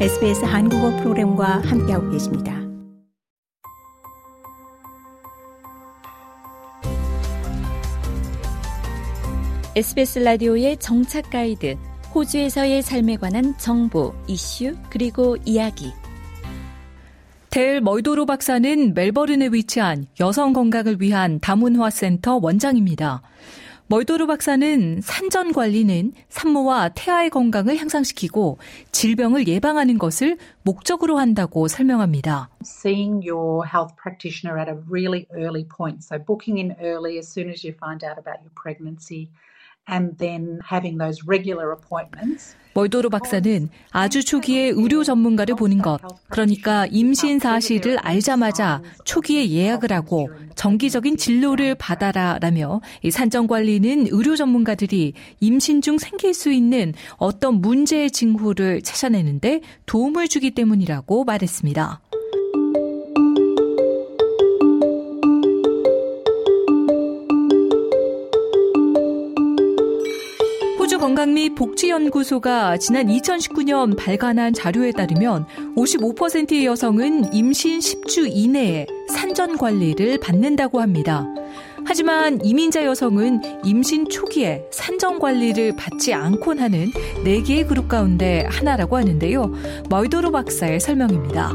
SBS 한국어 프로그램과 함께하고 계십니다. SBS 라디오의 정착 가이드, 호주에서의 삶에 관한 정보, 이슈, 그리고 이야기. 델 멀도로 박사는 멜버른에 위치한 여성 건강을 위한 다문화 센터 원장입니다. 멀도르 박사는 산전 관리는 산모와 태아의 건강을 향상시키고 질병을 예방하는 것을 목적으로 한다고 설명합니다. Seeing your health practitioner at a really early point. So booking in early as soon as you find out about your pregnancy and then having those regular appointments. 멀도로 박사는 아주 초기에 의료 전문가를 보는 것, 그러니까 임신 사실을 알자마자 초기에 예약을 하고 정기적인 진료를 받아라 라며 산정 관리는 의료 전문가들이 임신 중 생길 수 있는 어떤 문제의 징후를 찾아내는데 도움을 주기 때문이라고 말했습니다. 건강 및 복지연구소가 지난 2019년 발간한 자료에 따르면 55%의 여성은 임신 10주 이내에 산전 관리를 받는다고 합니다. 하지만 이민자 여성은 임신 초기에 산전 관리를 받지 않곤 하는 4개의 그룹 가운데 하나라고 하는데요. 멀도로 박사의 설명입니다.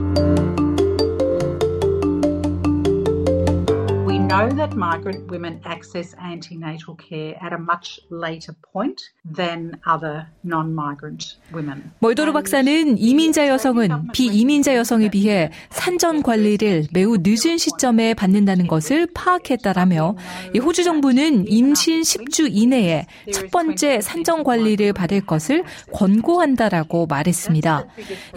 Know that migrant women access antenatal care at a much later point than other non-migrant women. 멀도로 박사는 이민자 여성은 비이민자 여성에 비해 산전 관리를 매우 늦은 시점에 받는다는 것을 파악했다라며 호주 정부는 임신 10주 이내에 첫 번째 산전 관리를 받을 것을 권고한다라고 말했습니다.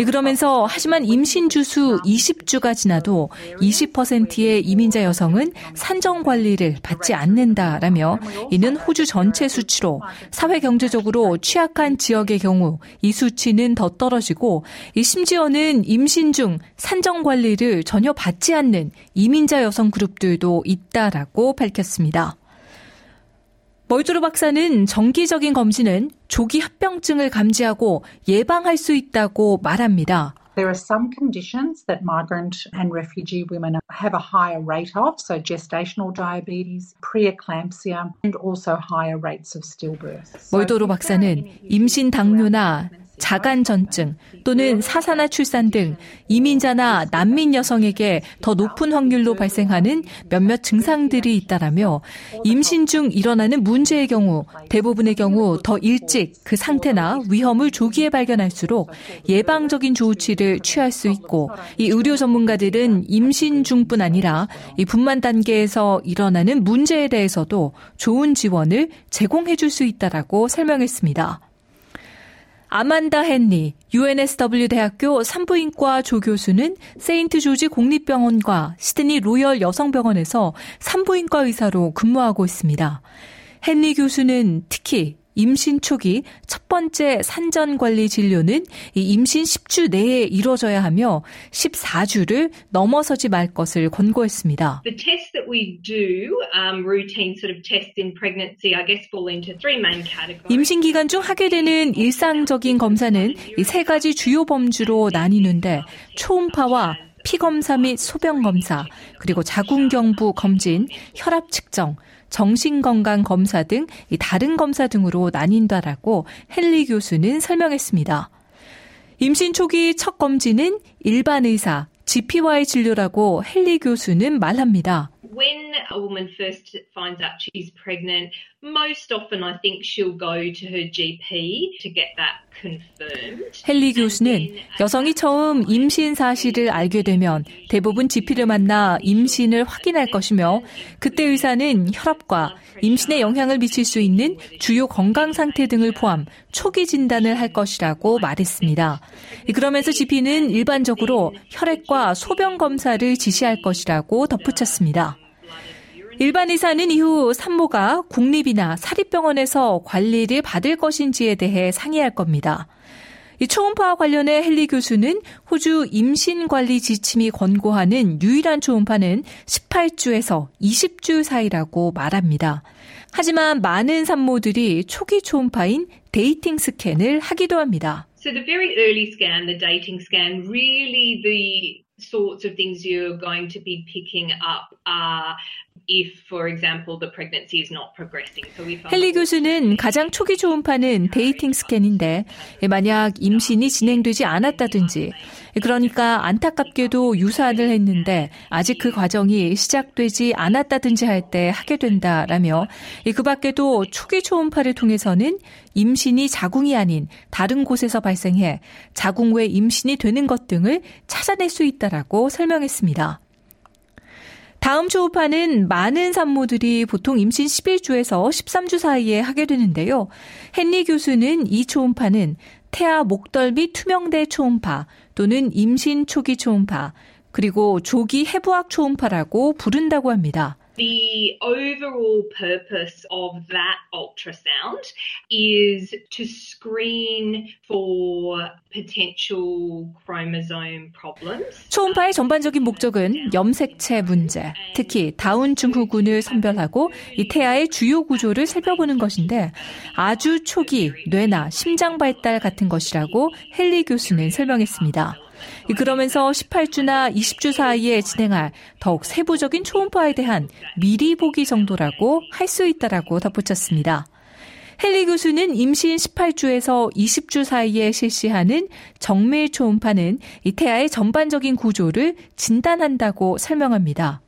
그러면서 하지만 임신 주수 20주가 지나도 20%의 이민자 여성은 산정 관리를 받지 않는다라며 이는 호주 전체 수치로 사회 경제적으로 취약한 지역의 경우 이 수치는 더 떨어지고 심지어는 임신 중 산정 관리를 전혀 받지 않는 이민자 여성 그룹들도 있다라고 밝혔습니다. 멀주르 박사는 정기적인 검진은 조기 합병증을 감지하고 예방할 수 있다고 말합니다. There are some conditions that migrant and refugee women have a higher rate of, so gestational diabetes, preeclampsia, and also higher rates of stillbirth. 몰도로 박사는 임신 당뇨나 자간 전증 또는 사사나 출산 등 이민자나 난민 여성에게 더 높은 확률로 발생하는 몇몇 증상들이 있다라며 임신 중 일어나는 문제의 경우 대부분의 경우 더 일찍 그 상태나 위험을 조기에 발견할수록 예방적인 조치를 취할 수 있고 이 의료 전문가들은 임신 중뿐 아니라 이 분만 단계에서 일어나는 문제에 대해서도 좋은 지원을 제공해 줄 수 있다라고 설명했습니다. 아만다 헨리 UNSW 대학교 산부인과 조교수는 세인트 조지 공립병원과 시드니 로열 여성병원에서 산부인과 의사로 근무하고 있습니다. 헨리 교수는 특히 임신 초기 첫 번째 산전 관리 진료는 임신 10주 내에 이루어져야 하며 14주를 넘어서지 말 것을 권고했습니다. The tests that we do, um, routine sort of tests in pregnancy, I guess fall into three main categories. 임신 기간 중 하게 되는 일상적인 검사는 이세 가지 주요 범주로 나뉘는데 초음파와 피검사 및 소변 검사, 그리고 자궁경부 검진, 혈압 측정, 정신건강 검사 등 다른 검사 등으로 나뉜다라고 헨리 교수는 설명했습니다. 임신 초기 첫 검진은 일반 의사, GP와의 진료라고 헨리 교수는 말합니다. when a woman first finds out she's pregnant, most often I think she'll go to her GP to get that confirmed. 헨리 교수는 여성이 처음 임신 사실을 알게 되면 대부분 GP를 만나 임신을 확인할 것이며 그때 의사는 혈압과 임신에 영향을 미칠 수 있는 주요 건강 상태 등을 포함 초기 진단을 할 것이라고 말했습니다. 그러면서 GP는 일반적으로 혈액과 소변 검사를 지시할 것이라고 덧붙였습니다. 일반 의사는 이후 산모가 국립이나 사립병원에서 관리를 받을 것인지에 대해 상의할 겁니다. 이 초음파와 관련해 헨리 교수는 호주 임신관리 지침이 권고하는 유일한 초음파는 18주에서 20주 사이라고 말합니다. 하지만 많은 산모들이 초기 초음파인 dating scan을 하기도 합니다. So the very early scan, the dating scan, really the sorts of things you're going to be picking up are 헨리 교수는 가장 초기 초음파는 dating scan인데 만약 임신이 진행되지 않았다든지 그러니까 안타깝게도 유산을 했는데 아직 그 과정이 시작되지 않았다든지 할 때 하게 된다라며 그 밖에도 초기 초음파를 통해서는 임신이 자궁이 아닌 다른 곳에서 발생해 자궁 외 임신이 되는 것 등을 찾아낼 수 있다라고 설명했습니다. 다음 초음파는 많은 산모들이 보통 임신 11주에서 13주 사이에 하게 되는데요. 헨리 교수는 이 초음파는 태아 목덜 및 투명대 초음파 또는 임신 초기 초음파 그리고 조기 해부학 초음파라고 부른다고 합니다. The overall purpose of that ultrasound is to screen for potential chromosome problems. 초음파의 전반적인 목적은 염색체 문제, 특히 다운 증후군을 선별하고 이 태아의 주요 구조를 살펴보는 것인데 아주 초기 뇌나 심장 발달 같은 것이라고 헨리 교수는 설명했습니다. 그러면서 18주나 20주 사이에 진행할 더욱 세부적인 초음파에 대한 미리 보기 정도라고 할 수 있다라고 덧붙였습니다. 헨리 교수는 임신 18주에서 20주 사이에 실시하는 정밀 초음파는 이 태아의 전반적인 구조를 진단한다고 설명합니다.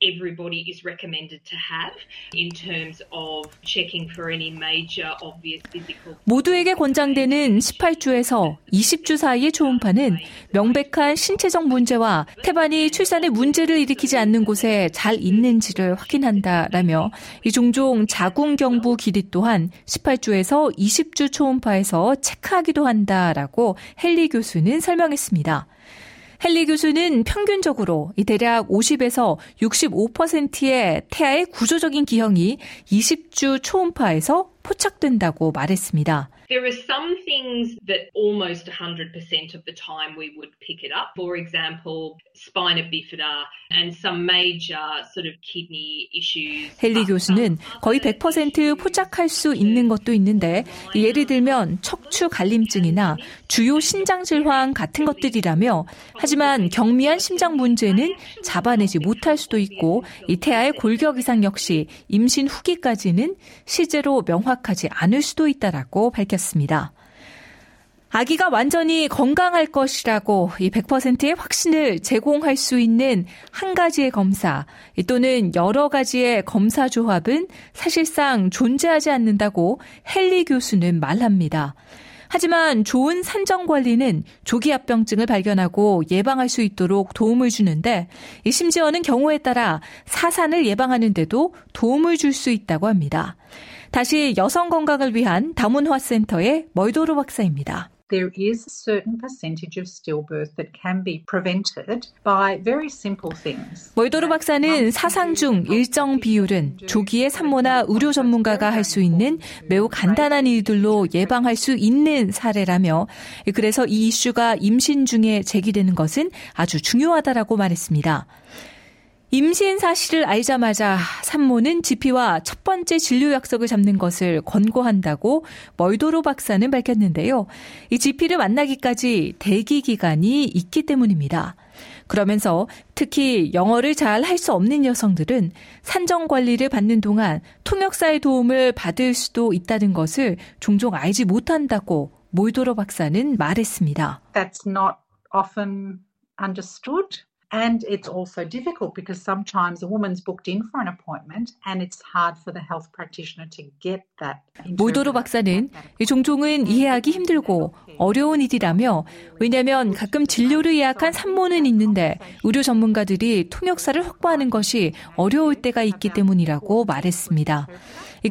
Then the 18 to 20 week scan that everybody is recommended to have in terms of checking for any major obvious physical. 모두에게 권장되는 18주에서 20주 사이의 초음파는 명백한 신체적 문제와 태반이 출산에 문제를 일으키지 않는 곳에 잘 있는지를 확인한다라며 이 종종 자궁경부 길이 또한 18주에서 20주 초음파에서 체크하기도 한다라고 헨리 교수는 설명했습니다. 헨리 교수는 평균적으로 대략 50에서 65%의 태아의 구조적인 기형이 20주 초음파에서 포착된다고 말했습니다. There are some things that almost 100% of the time we would pick it up. For example, spina bifida and some major sort of kidney issues. 헨리 교수는 거의 100% 포착할 수 있는 것도 있는데 예를 들면 척추 갈림증이나 주요 신장 질환 같은 것들이라며 하지만 경미한 심장 문제는 잡아내지 못할 수도 있고 이 태아의 골격 이상 역시 임신 후기까지는 실제로 명확하지 않을 수도 있다라고 밝혔습니다. 밝혔습니다. 아기가 완전히 건강할 것이라고 이 100%의 확신을 제공할 수 있는 한 가지의 검사 또는 여러 가지의 검사 조합은 사실상 존재하지 않는다고 헨리 교수는 말합니다. 하지만 좋은 산정 관리는 조기 합병증을 발견하고 예방할 수 있도록 도움을 주는데 심지어는 경우에 따라 사산을 예방하는데도 도움을 줄 수 있다고 합니다. 다시 여성 건강을 위한 다문화 센터의 멀도로 박사입니다. there is a certain percentage of stillbirth that can be prevented by very simple things. 멀도로 박사는 사상 중 일정 비율은 조기에 산모나 의료 전문가가 할 수 있는 매우 간단한 일들로 예방할 수 있는 사례라며 그래서 이 이슈가 임신 중에 제기되는 것은 아주 중요하다라고 말했습니다. 임신 사실을 알자마자 산모는 지피와 첫 번째 진료 약속을 잡는 것을 권고한다고 멀도로 박사는 밝혔는데요. 이 지피를 만나기까지 대기 기간이 있기 때문입니다. 그러면서 특히 영어를 잘 할 수 없는 여성들은 산정 관리를 받는 동안 통역사의 도움을 받을 수도 있다는 것을 종종 알지 못한다고 몰도로 박사는 말했습니다. That's not often understood. And it's also difficult because sometimes a woman's booked in for an appointment and it's hard for the health practitioner to get that. 모도로 박사는 종종은 이해하기 힘들고 어려운 일이라며 왜냐하면 가끔 진료를 예약한 산모는 있는데 의료 전문가들이 통역사를 확보하는 것이 어려울 때가 있기 때문이라고 말했습니다.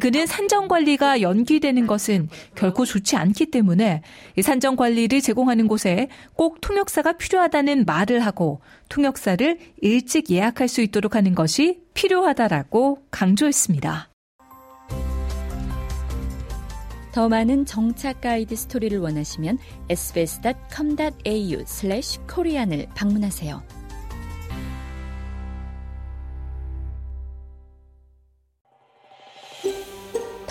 그는 산정 관리가 연기되는 것은 결코 좋지 않기 때문에 산정 관리를 제공하는 곳에 꼭 통역사가 필요하다는 말을 하고 통역사를 일찍 예약할 수 있도록 하는 것이 필요하다라고 강조했습니다. 더 많은 정착 가이드 스토리를 원하시면 sbs.com.au/korean을 방문하세요.